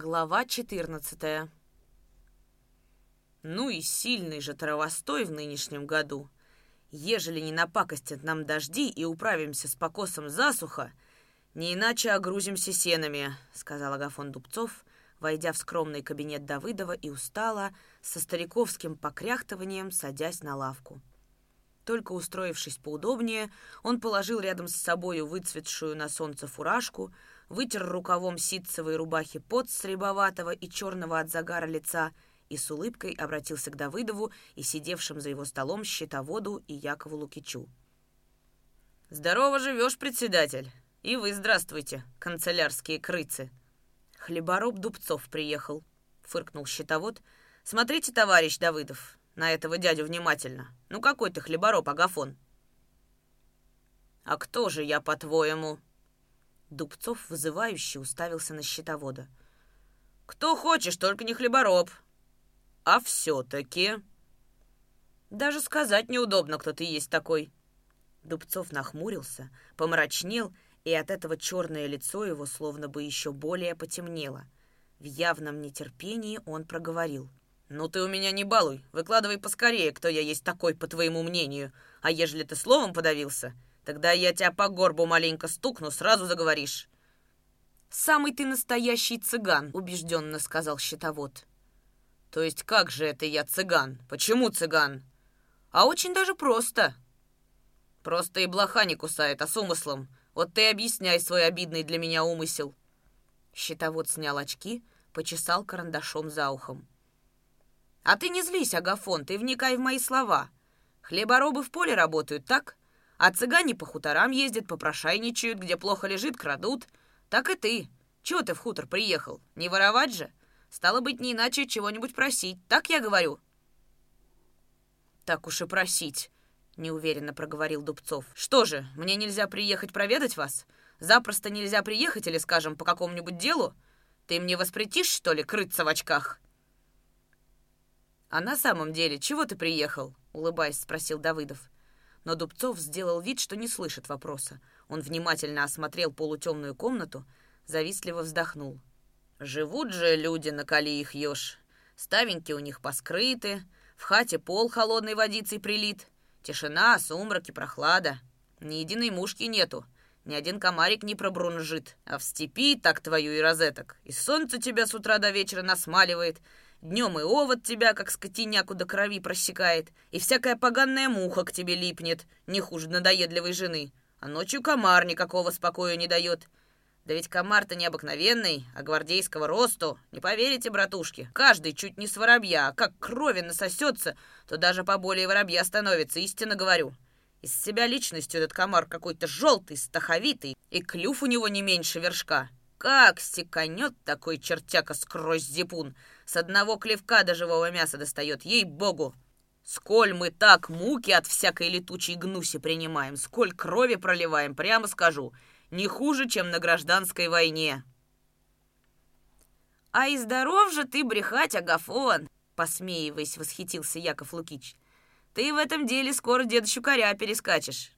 Глава 14 Ну и сильный же травостой в нынешнем году. Ежели не напакостят нам дожди и управимся с покосом засуха, не иначе огрузимся сенами, сказал Агафон Дубцов, войдя в скромный кабинет Давыдова и устало, со стариковским покряхтыванием, садясь на лавку. Только устроившись поудобнее, он положил рядом с собою выцветшую на солнце фуражку, вытер рукавом ситцевой рубахи пот с рябоватого и черного от загара лица и с улыбкой обратился к Давыдову и сидевшим за его столом счетоводу и Якову Лукичу. «Здорово живешь, председатель! И вы здравствуйте, канцелярские крыцы!» «Хлебороб Дубцов приехал», — фыркнул счетовод. «Смотрите, товарищ Давыдов, на этого дядю внимательно. Ну какой ты хлебороб, Агафон?» «А кто же я, по-твоему?» Дубцов вызывающе уставился на счетовода. «Кто хочешь, только не хлебороб. А все-таки...» «Даже сказать неудобно, кто ты есть такой». Дубцов нахмурился, помрачнел, и от этого черное лицо его словно бы еще более потемнело. В явном нетерпении он проговорил. «Ну ты у меня не балуй, выкладывай поскорее, кто я есть такой, по твоему мнению. А ежели ты словом подавился, Тогда я тебя по горбу маленько стукну, сразу заговоришь». «Самый ты настоящий цыган», — убежденно сказал щитовод. «То есть как же это я цыган? Почему цыган?» «А очень даже просто». «Просто и блоха не кусает, а с умыслом. Вот ты объясняй свой обидный для меня умысел». Щитовод снял очки, почесал карандашом за ухом. «А ты не злись, Агафон, ты вникай в мои слова. Хлеборобы в поле работают, так? А цыгане по хуторам ездят, попрошайничают, где плохо лежит, крадут. Так и ты. Чего ты в хутор приехал? Не воровать же? Стало быть, не иначе чего-нибудь просить. Так я говорю?» «Так уж и просить», — неуверенно проговорил Дубцов. «Что же, мне нельзя приехать проведать вас? Запросто нельзя приехать или, скажем, по какому-нибудь делу? Ты мне воспретишь, что ли, крыться в очках?» «А на самом деле, чего ты приехал?» — улыбаясь, спросил Давыдов но Дубцов сделал вид, что не слышит вопроса. Он внимательно осмотрел полутемную комнату, завистливо вздохнул. «Живут же люди, накали их ешь. Ставеньки у них поскрыты, в хате пол холодной водицей прилит. Тишина, сумрак и прохлада. Ни единой мушки нету, ни один комарик не пробрунжит. А в степи так твою и розеток. И солнце тебя с утра до вечера насмаливает, Днем и овод тебя, как скотиняку до крови, просекает, и всякая поганная муха к тебе липнет, не хуже надоедливой жены. А ночью комар никакого спокоя не дает. Да ведь комар-то необыкновенный, а гвардейского росту. Не поверите, братушки, каждый чуть не с воробья, а как крови насосется, то даже поболее воробья становится, истинно говорю. Из себя личностью этот комар какой-то желтый, стаховитый, и клюв у него не меньше вершка. Как стеканет такой чертяка сквозь зипун, с одного клевка до живого мяса достает, ей-богу! Сколь мы так муки от всякой летучей гнуси принимаем, сколь крови проливаем, прямо скажу, не хуже, чем на гражданской войне. «А и здоров же ты брехать, Агафон!» Посмеиваясь, восхитился Яков Лукич. «Ты в этом деле скоро деда Щукаря перескачешь».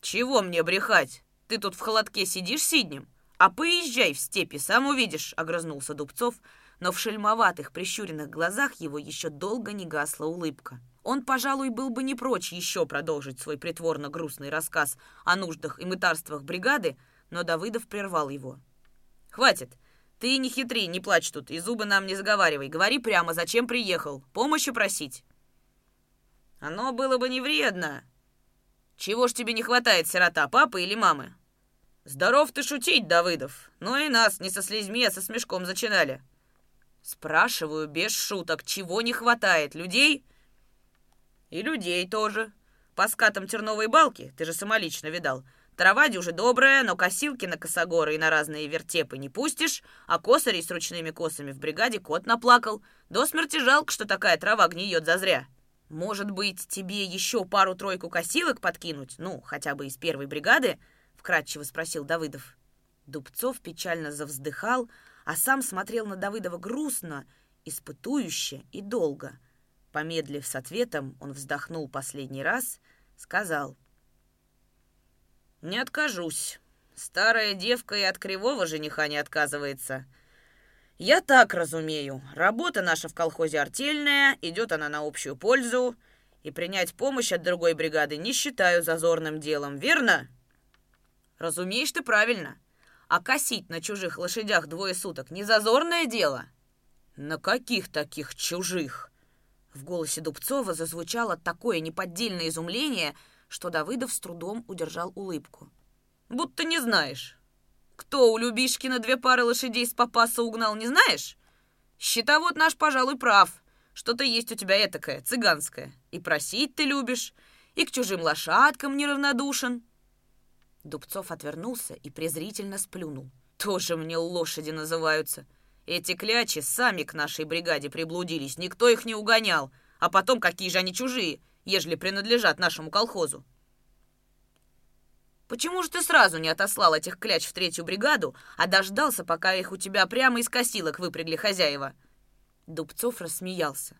«Чего мне брехать? Ты тут в холодке сидишь сиднем?» «А поезжай в степи, сам увидишь», — огрызнулся Дубцов, но в шельмоватых прищуренных глазах его еще долго не гасла улыбка. Он, пожалуй, был бы не прочь еще продолжить свой притворно-грустный рассказ о нуждах и мытарствах бригады, но Давыдов прервал его. «Хватит! Ты не хитри, не плачь тут, и зубы нам не заговаривай. Говори прямо, зачем приехал. Помощи просить». «Оно было бы не вредно. Чего ж тебе не хватает, сирота, папы или мамы?» «Здоров ты шутить, Давыдов! Ну и нас не со слезьми, а со смешком зачинали!» «Спрашиваю без шуток, чего не хватает? Людей?» «И людей тоже. По скатам терновой балки, ты же самолично видал, трава уже добрая, но косилки на косогоры и на разные вертепы не пустишь, а косарей с ручными косами в бригаде кот наплакал. До смерти жалко, что такая трава гниет зазря. Может быть, тебе еще пару-тройку косилок подкинуть? Ну, хотя бы из первой бригады?» вкратчиво спросил Давыдов. Дубцов печально завздыхал, а сам смотрел на Давыдова грустно, испытующе и долго. Помедлив с ответом, он вздохнул последний раз, сказал. «Не откажусь. Старая девка и от кривого жениха не отказывается. Я так разумею, работа наша в колхозе артельная, идет она на общую пользу, и принять помощь от другой бригады не считаю зазорным делом, верно? Разумеешь ты правильно. А косить на чужих лошадях двое суток не зазорное дело? На каких таких чужих? В голосе Дубцова зазвучало такое неподдельное изумление, что Давыдов с трудом удержал улыбку. «Будто не знаешь. Кто у Любишкина две пары лошадей с попаса угнал, не знаешь? Щитовод наш, пожалуй, прав. Что-то есть у тебя этакое, цыганское. И просить ты любишь, и к чужим лошадкам неравнодушен». Дубцов отвернулся и презрительно сплюнул. «Тоже мне лошади называются. Эти клячи сами к нашей бригаде приблудились, никто их не угонял. А потом, какие же они чужие, ежели принадлежат нашему колхозу?» Почему же ты сразу не отослал этих кляч в третью бригаду, а дождался, пока их у тебя прямо из косилок выпрягли хозяева?» Дубцов рассмеялся.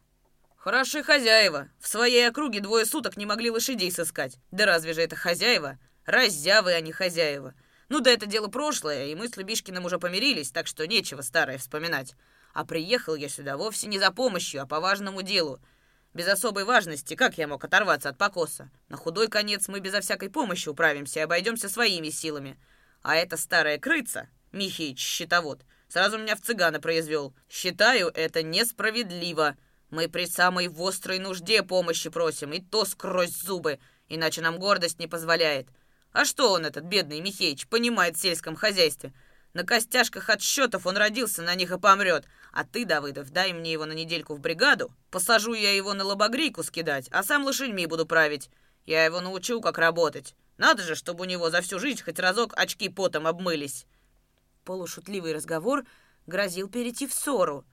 «Хороши хозяева. В своей округе двое суток не могли лошадей сыскать. Да разве же это хозяева? Раззявы, а не хозяева. Ну да это дело прошлое, и мы с Любишкиным уже помирились, так что нечего старое вспоминать. А приехал я сюда вовсе не за помощью, а по важному делу. Без особой важности, как я мог оторваться от покоса? На худой конец мы безо всякой помощи управимся и обойдемся своими силами. А эта старая крыца, Михеич, щитовод, сразу меня в цыгана произвел. Считаю, это несправедливо. Мы при самой острой нужде помощи просим, и то скрозь зубы, иначе нам гордость не позволяет. А что он, этот бедный Михеич, понимает в сельском хозяйстве? На костяшках отсчетов он родился, на них и помрет. А ты, Давыдов, дай мне его на недельку в бригаду. Посажу я его на лобогрейку скидать, а сам лошадьми буду править. Я его научу, как работать. Надо же, чтобы у него за всю жизнь хоть разок очки потом обмылись. Полушутливый разговор грозил перейти в ссору,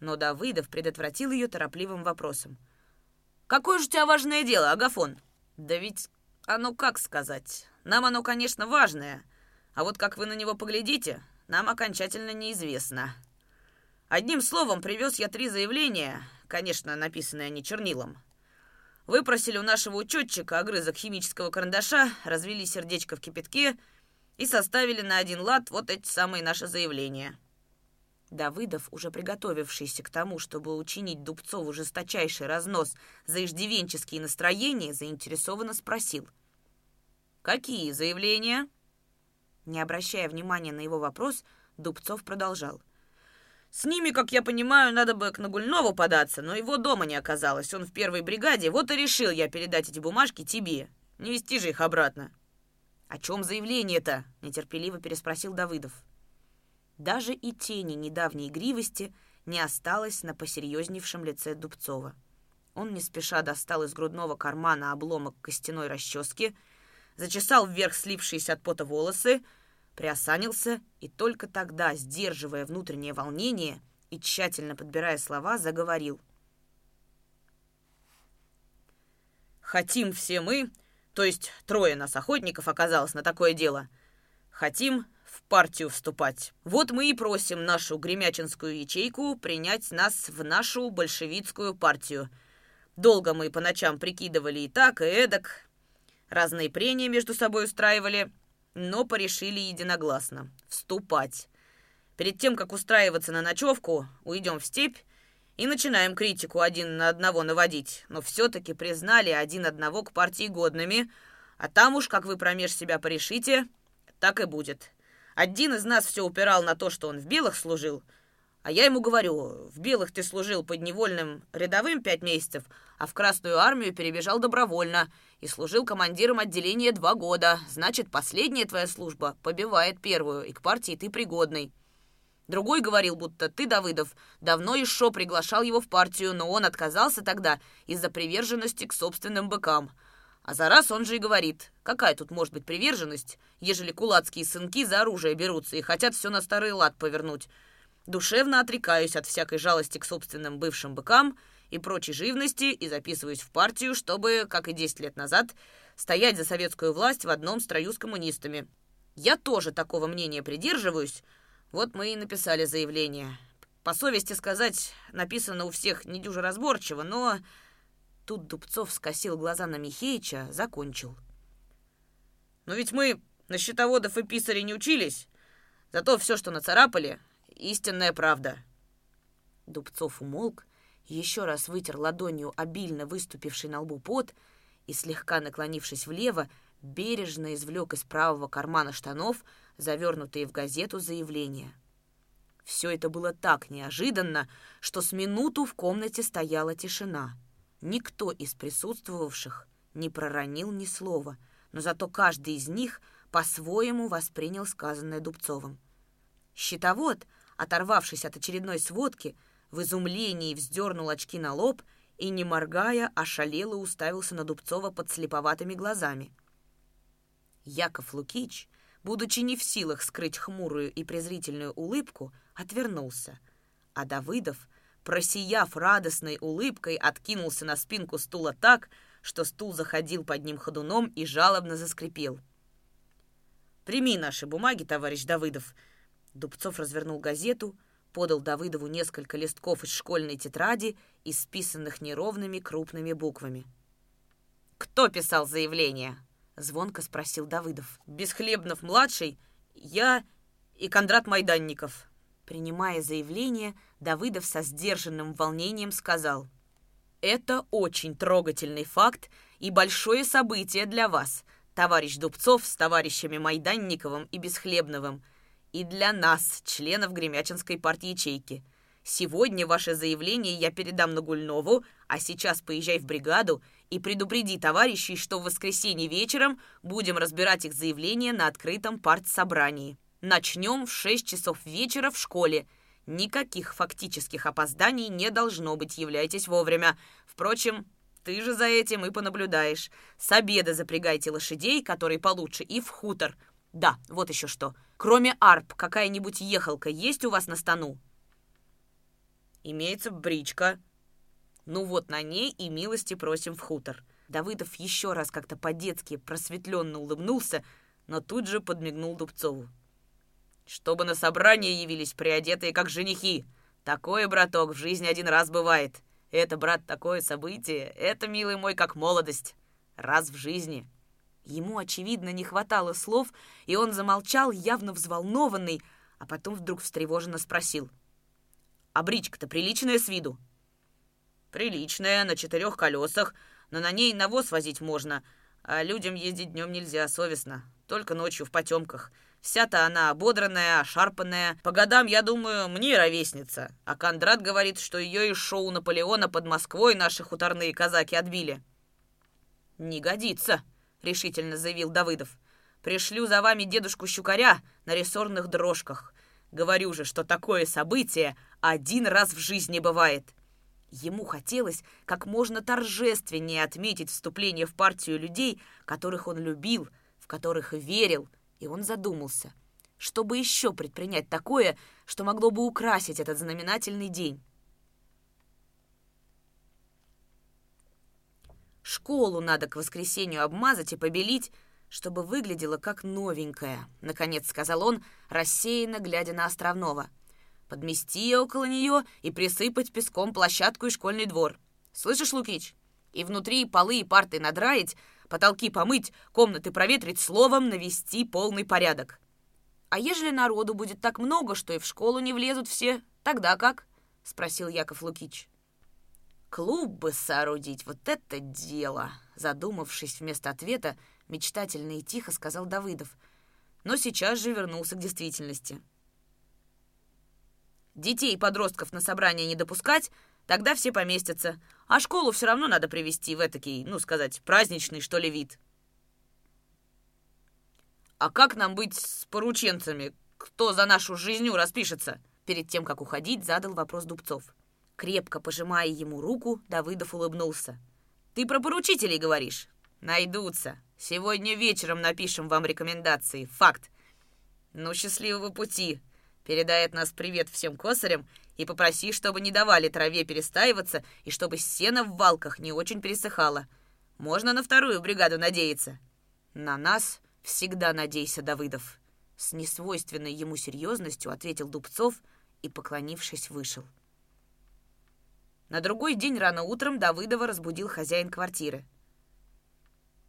но Давыдов предотвратил ее торопливым вопросом. «Какое же у тебя важное дело, Агафон?» «Да ведь оно как сказать? Нам оно, конечно, важное». А вот как вы на него поглядите, нам окончательно неизвестно. Одним словом, привез я три заявления, конечно, написанные не чернилом. Выпросили у нашего учетчика огрызок химического карандаша, развели сердечко в кипятке и составили на один лад вот эти самые наши заявления. Давыдов, уже приготовившийся к тому, чтобы учинить Дубцову жесточайший разнос за иждивенческие настроения, заинтересованно спросил. «Какие заявления?» Не обращая внимания на его вопрос, Дубцов продолжал. «С ними, как я понимаю, надо бы к Нагульнову податься, но его дома не оказалось. Он в первой бригаде, вот и решил я передать эти бумажки тебе. Не вести же их обратно». «О чем заявление-то?» — нетерпеливо переспросил Давыдов. Даже и тени недавней игривости не осталось на посерьезневшем лице Дубцова. Он не спеша достал из грудного кармана обломок костяной расчески, зачесал вверх слипшиеся от пота волосы, приосанился и только тогда, сдерживая внутреннее волнение и тщательно подбирая слова, заговорил. «Хотим все мы, то есть трое нас охотников оказалось на такое дело, хотим в партию вступать. Вот мы и просим нашу гремячинскую ячейку принять нас в нашу большевистскую партию. Долго мы по ночам прикидывали и так, и эдак, разные прения между собой устраивали, но порешили единогласно – вступать. Перед тем, как устраиваться на ночевку, уйдем в степь и начинаем критику один на одного наводить, но все-таки признали один одного к партии годными, а там уж, как вы промеж себя порешите, так и будет. Один из нас все упирал на то, что он в белых служил, а я ему говорю, в белых ты служил подневольным рядовым пять месяцев, а в Красную армию перебежал добровольно и служил командиром отделения два года. Значит, последняя твоя служба побивает первую, и к партии ты пригодный. Другой говорил, будто ты, Давыдов, давно еще приглашал его в партию, но он отказался тогда из-за приверженности к собственным быкам. А за раз он же и говорит, какая тут может быть приверженность, ежели кулацкие сынки за оружие берутся и хотят все на старый лад повернуть. Душевно отрекаюсь от всякой жалости к собственным бывшим быкам — и прочей живности и записываюсь в партию, чтобы, как и 10 лет назад, стоять за советскую власть в одном строю с коммунистами. Я тоже такого мнения придерживаюсь. Вот мы и написали заявление. По совести сказать, написано у всех недюже разборчиво, но... Тут Дубцов скосил глаза на Михеича, закончил. «Но ведь мы на счетоводов и писарей не учились. Зато все, что нацарапали, истинная правда. Дубцов умолк, еще раз вытер ладонью обильно выступивший на лбу пот и, слегка наклонившись влево, бережно извлек из правого кармана штанов завернутые в газету заявления. Все это было так неожиданно, что с минуту в комнате стояла тишина. Никто из присутствовавших не проронил ни слова, но зато каждый из них по-своему воспринял сказанное Дубцовым. Щитовод, оторвавшись от очередной сводки, в изумлении вздернул очки на лоб и, не моргая, ошалело уставился на Дубцова под слеповатыми глазами. Яков Лукич, будучи не в силах скрыть хмурую и презрительную улыбку, отвернулся, а Давыдов, просияв радостной улыбкой, откинулся на спинку стула так, что стул заходил под ним ходуном и жалобно заскрипел. «Прими наши бумаги, товарищ Давыдов!» Дубцов развернул газету, подал Давыдову несколько листков из школьной тетради, исписанных неровными крупными буквами. «Кто писал заявление?» — звонко спросил Давыдов. «Бесхлебнов-младший, я и Кондрат Майданников». Принимая заявление, Давыдов со сдержанным волнением сказал. «Это очень трогательный факт и большое событие для вас, товарищ Дубцов с товарищами Майданниковым и Бесхлебновым, и для нас, членов Гремячинской партии ячейки. Сегодня ваше заявление я передам Нагульнову, а сейчас поезжай в бригаду и предупреди товарищей, что в воскресенье вечером будем разбирать их заявление на открытом партсобрании. Начнем в 6 часов вечера в школе. Никаких фактических опозданий не должно быть, являйтесь вовремя. Впрочем, ты же за этим и понаблюдаешь. С обеда запрягайте лошадей, которые получше, и в хутор. Да, вот еще что. Кроме арп, какая-нибудь ехалка есть у вас на стану? Имеется бричка, ну вот на ней и милости просим в хутор. Давыдов еще раз как-то по-детски просветленно улыбнулся, но тут же подмигнул Дубцову. «Чтобы на собрание явились приодетые, как женихи. Такое, браток, в жизни один раз бывает. Это, брат, такое событие. Это, милый мой, как молодость. Раз в жизни». Ему, очевидно, не хватало слов, и он замолчал, явно взволнованный, а потом вдруг встревоженно спросил. «А бричка-то приличная с виду?» Приличная, на четырех колесах, но на ней навоз возить можно, а людям ездить днем нельзя, совестно. Только ночью в потемках. Вся-то она ободранная, ошарпанная. По годам, я думаю, мне ровесница. А Кондрат говорит, что ее из шоу Наполеона под Москвой наши хуторные казаки отбили. «Не годится», — решительно заявил Давыдов. «Пришлю за вами дедушку Щукаря на рессорных дрожках. Говорю же, что такое событие один раз в жизни бывает. Ему хотелось как можно торжественнее отметить вступление в партию людей, которых он любил, в которых верил, и он задумался, чтобы еще предпринять такое, что могло бы украсить этот знаменательный день. Школу надо к воскресенью обмазать и побелить, чтобы выглядело как новенькая, наконец сказал он, рассеянно глядя на Островного — подмести около нее и присыпать песком площадку и школьный двор. Слышишь, Лукич? И внутри полы и парты надраить, потолки помыть, комнаты проветрить, словом навести полный порядок. А ежели народу будет так много, что и в школу не влезут все, тогда как? Спросил Яков Лукич. Клуб бы соорудить, вот это дело! Задумавшись вместо ответа, мечтательно и тихо сказал Давыдов. Но сейчас же вернулся к действительности. Детей и подростков на собрание не допускать, тогда все поместятся. А школу все равно надо привести в этакий, ну сказать, праздничный, что ли, вид. А как нам быть с порученцами? Кто за нашу жизнью распишется? Перед тем, как уходить, задал вопрос Дубцов. Крепко пожимая ему руку, Давыдов улыбнулся. «Ты про поручителей говоришь?» «Найдутся. Сегодня вечером напишем вам рекомендации. Факт. Ну, счастливого пути!» Передай от нас привет всем косарям и попроси, чтобы не давали траве перестаиваться и чтобы сено в валках не очень пересыхало. Можно на вторую бригаду надеяться. На нас всегда надейся, Давыдов. С несвойственной ему серьезностью ответил Дубцов и, поклонившись, вышел. На другой день рано утром Давыдова разбудил хозяин квартиры.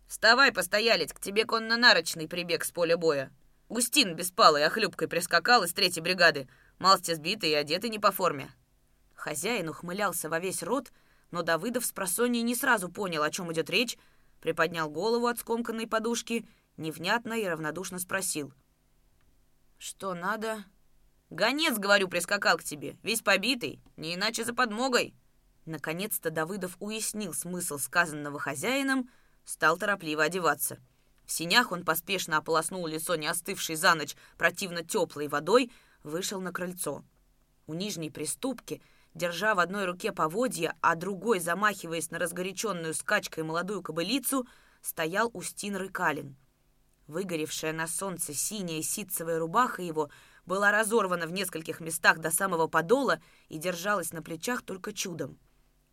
«Вставай, постоялец, к тебе конно-нарочный прибег с поля боя. Густин беспалый охлюбкой прискакал из третьей бригады, малости сбитый и одетый не по форме. Хозяин ухмылялся во весь рот, но Давыдов с просонья не сразу понял, о чем идет речь, приподнял голову от скомканной подушки, невнятно и равнодушно спросил. «Что надо?» «Гонец, говорю, прискакал к тебе, весь побитый, не иначе за подмогой». Наконец-то Давыдов уяснил смысл сказанного хозяином, стал торопливо одеваться. В синях он поспешно ополоснул лицо не остывшей за ночь противно теплой водой, вышел на крыльцо. У нижней приступки, держа в одной руке поводья, а другой, замахиваясь на разгоряченную скачкой молодую кобылицу, стоял Устин Рыкалин. Выгоревшая на солнце синяя ситцевая рубаха его была разорвана в нескольких местах до самого подола и держалась на плечах только чудом.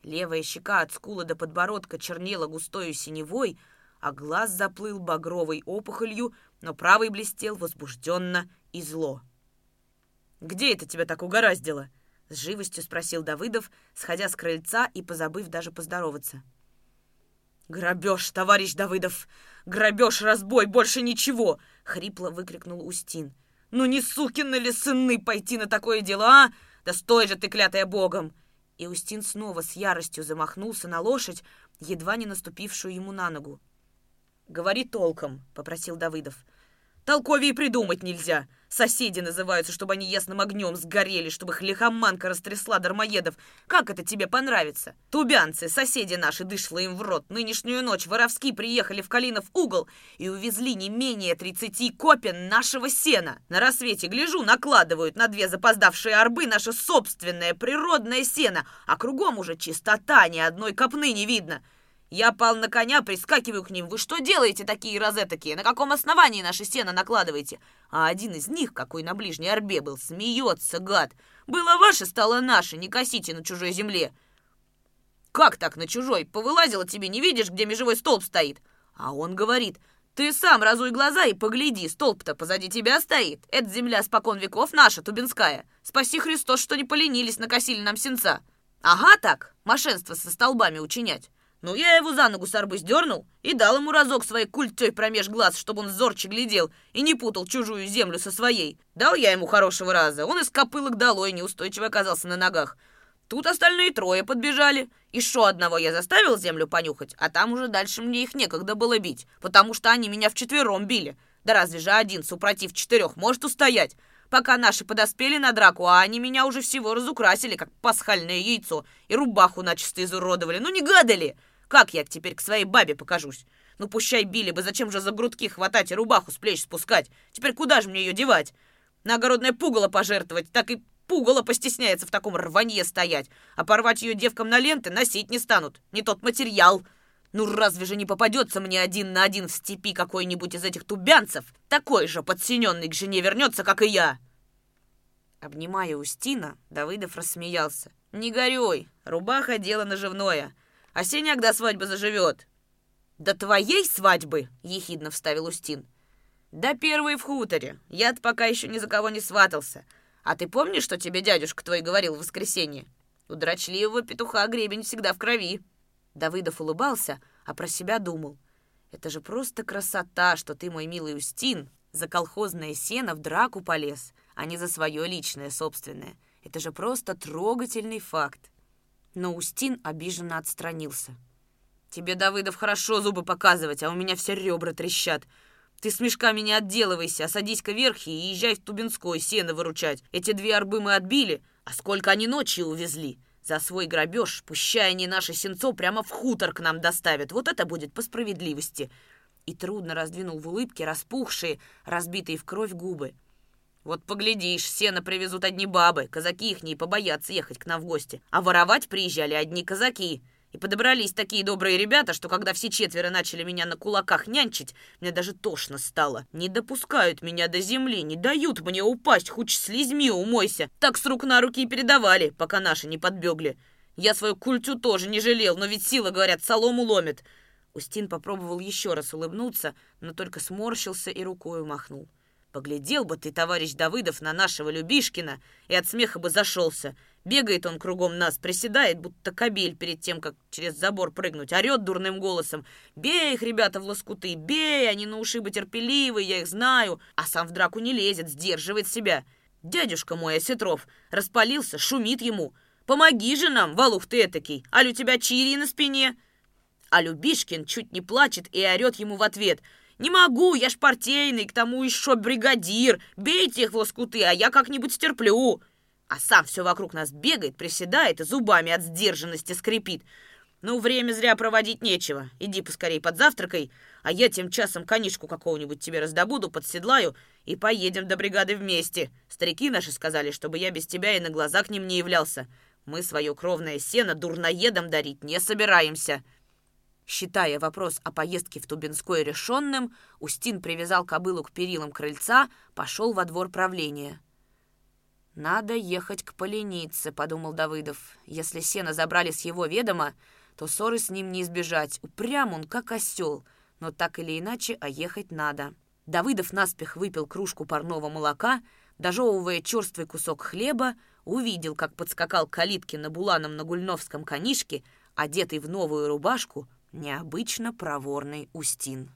Левая щека от скула до подбородка чернела густою синевой, а глаз заплыл багровой опухолью, но правый блестел возбужденно и зло. «Где это тебя так угораздило?» — с живостью спросил Давыдов, сходя с крыльца и позабыв даже поздороваться. «Грабеж, товарищ Давыдов! Грабеж, разбой, больше ничего!» — хрипло выкрикнул Устин. «Ну не сукины ли сыны пойти на такое дело, а? Да стой же ты, клятая богом!» И Устин снова с яростью замахнулся на лошадь, едва не наступившую ему на ногу. «Говори толком», — попросил Давыдов. Толковее придумать нельзя. Соседи называются, чтобы они ясным огнем сгорели, чтобы их лихоманка растрясла дармоедов. Как это тебе понравится? Тубянцы, соседи наши, дышло им в рот. Нынешнюю ночь воровски приехали в Калинов угол и увезли не менее тридцати копен нашего сена. На рассвете, гляжу, накладывают на две запоздавшие арбы наше собственное природное сено, а кругом уже чистота, ни одной копны не видно. Я пал на коня, прискакиваю к ним. Вы что делаете такие розетокие? На каком основании наши сено накладываете? А один из них, какой на ближней орбе был, смеется, гад. Было ваше, стало наше, не косите на чужой земле. Как так на чужой? Повылазило тебе, не видишь, где межевой столб стоит? А он говорит, ты сам разуй глаза и погляди, столб-то позади тебя стоит. Это земля спокон веков наша, Тубинская. Спаси Христос, что не поленились, накосили нам сенца. Ага так, мошенство со столбами учинять. Ну, я его за ногу с арбы сдернул и дал ему разок своей культей промеж глаз, чтобы он зорче глядел и не путал чужую землю со своей. Дал я ему хорошего раза, он из копылок долой неустойчиво оказался на ногах. Тут остальные трое подбежали. Еще одного я заставил землю понюхать, а там уже дальше мне их некогда было бить, потому что они меня вчетвером били. Да разве же один, супротив четырех, может устоять? Пока наши подоспели на драку, а они меня уже всего разукрасили, как пасхальное яйцо, и рубаху начисто изуродовали. Ну не гадали! Как я теперь к своей бабе покажусь? Ну, пущай били бы, зачем же за грудки хватать и рубаху с плеч спускать? Теперь куда же мне ее девать? На огородное пугало пожертвовать, так и пугало постесняется в таком рванье стоять. А порвать ее девкам на ленты носить не станут. Не тот материал. Ну, разве же не попадется мне один на один в степи какой-нибудь из этих тубянцев? Такой же подсиненный к жене вернется, как и я. Обнимая Устина, Давыдов рассмеялся. «Не горюй, рубаха — дело наживное. А Сеня, когда свадьба заживет?» «До твоей свадьбы?» — ехидно вставил Устин. «Да первый в хуторе. Я-то пока еще ни за кого не сватался. А ты помнишь, что тебе дядюшка твой говорил в воскресенье? У дрочливого петуха гребень всегда в крови». Давыдов улыбался, а про себя думал. «Это же просто красота, что ты, мой милый Устин, за колхозное сено в драку полез, а не за свое личное, собственное. Это же просто трогательный факт. Но Устин обиженно отстранился. «Тебе, Давыдов, хорошо зубы показывать, а у меня все ребра трещат. Ты с мешками не отделывайся, а садись-ка верхи и езжай в Тубинской сено выручать. Эти две арбы мы отбили, а сколько они ночью увезли. За свой грабеж, пущай они наше сенцо прямо в хутор к нам доставят. Вот это будет по справедливости». И трудно раздвинул в улыбке распухшие, разбитые в кровь губы. Вот поглядишь, сено привезут одни бабы, казаки их не побоятся ехать к нам в гости. А воровать приезжали одни казаки. И подобрались такие добрые ребята, что когда все четверо начали меня на кулаках нянчить, мне даже тошно стало. Не допускают меня до земли, не дают мне упасть, хоть слизьми умойся. Так с рук на руки и передавали, пока наши не подбегли. Я свою культю тоже не жалел, но ведь сила, говорят, солому ломит. Устин попробовал еще раз улыбнуться, но только сморщился и рукой махнул. Поглядел бы ты, товарищ Давыдов, на нашего Любишкина, и от смеха бы зашелся. Бегает он кругом нас, приседает, будто кобель перед тем, как через забор прыгнуть, орет дурным голосом. «Бей их, ребята, в лоскуты! Бей! Они на ушибы терпеливые, я их знаю!» А сам в драку не лезет, сдерживает себя. Дядюшка мой, Осетров, распалился, шумит ему. Помоги же нам, Валух ты этакий, аль у тебя чири на спине!» А Любишкин чуть не плачет и орет ему в ответ. «Не могу, я ж партийный, к тому еще бригадир. Бейте их в лоскуты, а я как-нибудь стерплю!» А сам все вокруг нас бегает, приседает и зубами от сдержанности скрипит. Ну, время зря проводить нечего. Иди поскорей под завтракой, а я тем часом конишку какого-нибудь тебе раздобуду, подседлаю и поедем до бригады вместе. Старики наши сказали, чтобы я без тебя и на глаза к ним не являлся. Мы свое кровное сено дурноедам дарить не собираемся». Считая вопрос о поездке в Тубинской решенным, Устин привязал кобылу к перилам крыльца, пошел во двор правления. «Надо ехать к поленице», — подумал Давыдов. «Если сено забрали с его ведома, то ссоры с ним не избежать. Упрям он, как осел, но так или иначе, а ехать надо. Давыдов наспех выпил кружку парного молока, дожевывая черствый кусок хлеба, увидел, как подскакал к калитке на буланом на гульновском конишке, одетый в новую рубашку, необычно проворный Устин.